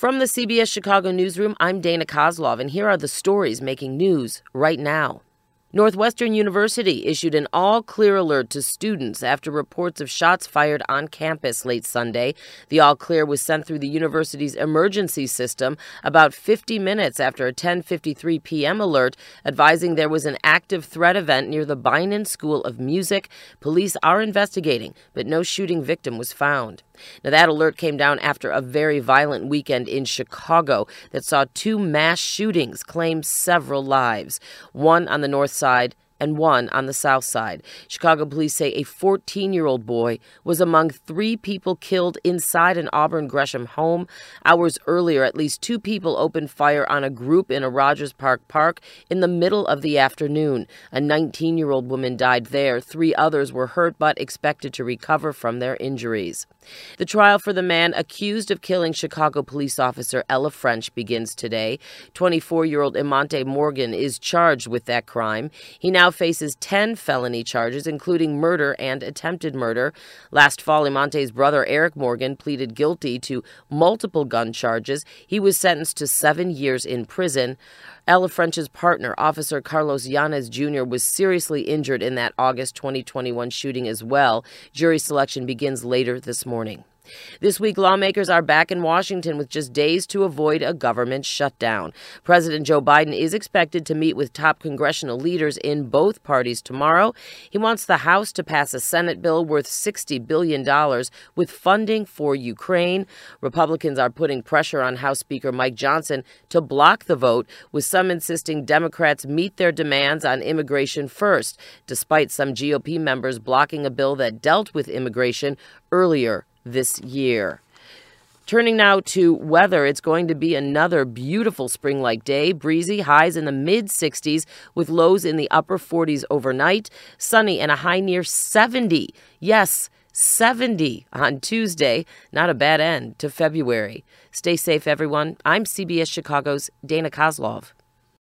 From the CBS Chicago newsroom, I'm Dana Kozlov, and here are the stories making news right now. Northwestern University issued an all clear alert to students after reports of shots fired on campus late Sunday. The all clear was sent through the university's emergency system about 50 minutes after a 10:53 p.m. alert advising there was an active threat event near the Bienen School of Music. Police are investigating, but no shooting victim was found. Now, that alert came down after a very violent weekend in Chicago that saw two mass shootings claim several lives, one on the north side and one on the south side. Chicago police say a 14 year old boy was among three people killed inside an Auburn Gresham home. Hours earlier, at least two people opened fire on a group in a Rogers Park park in the middle of the afternoon. A 19 year old woman died there. Three others were hurt but expected to recover from their injuries. The trial for the man accused of killing Chicago police officer Ella French begins today. 24 year old Emonte Morgan is charged with that crime. He now faces 10 felony charges, including murder and attempted murder. Last fall, Emonte's brother Eric Morgan pleaded guilty to multiple gun charges. He was sentenced to seven years in prison. Ella French's partner, Officer Carlos Yanez Jr., was seriously injured in that August 2021 shooting as well. Jury selection begins later this morning. This week, lawmakers are back in Washington with just days to avoid a government shutdown. President Joe Biden is expected to meet with top congressional leaders in both parties tomorrow. He wants the House to pass a Senate bill worth $60 billion with funding for Ukraine. Republicans are putting pressure on House Speaker Mike Johnson to block the vote, with some insisting Democrats meet their demands on immigration first, despite some GOP members blocking a bill that dealt with immigration earlier this year. Turning now to weather, it's going to be another beautiful spring like day. Breezy, highs in the mid 60s with lows in the upper 40s overnight. Sunny and a high near 70. Yes, 70 on Tuesday. Not a bad end to February. Stay safe, everyone. I'm CBS Chicago's Dana Kozlov.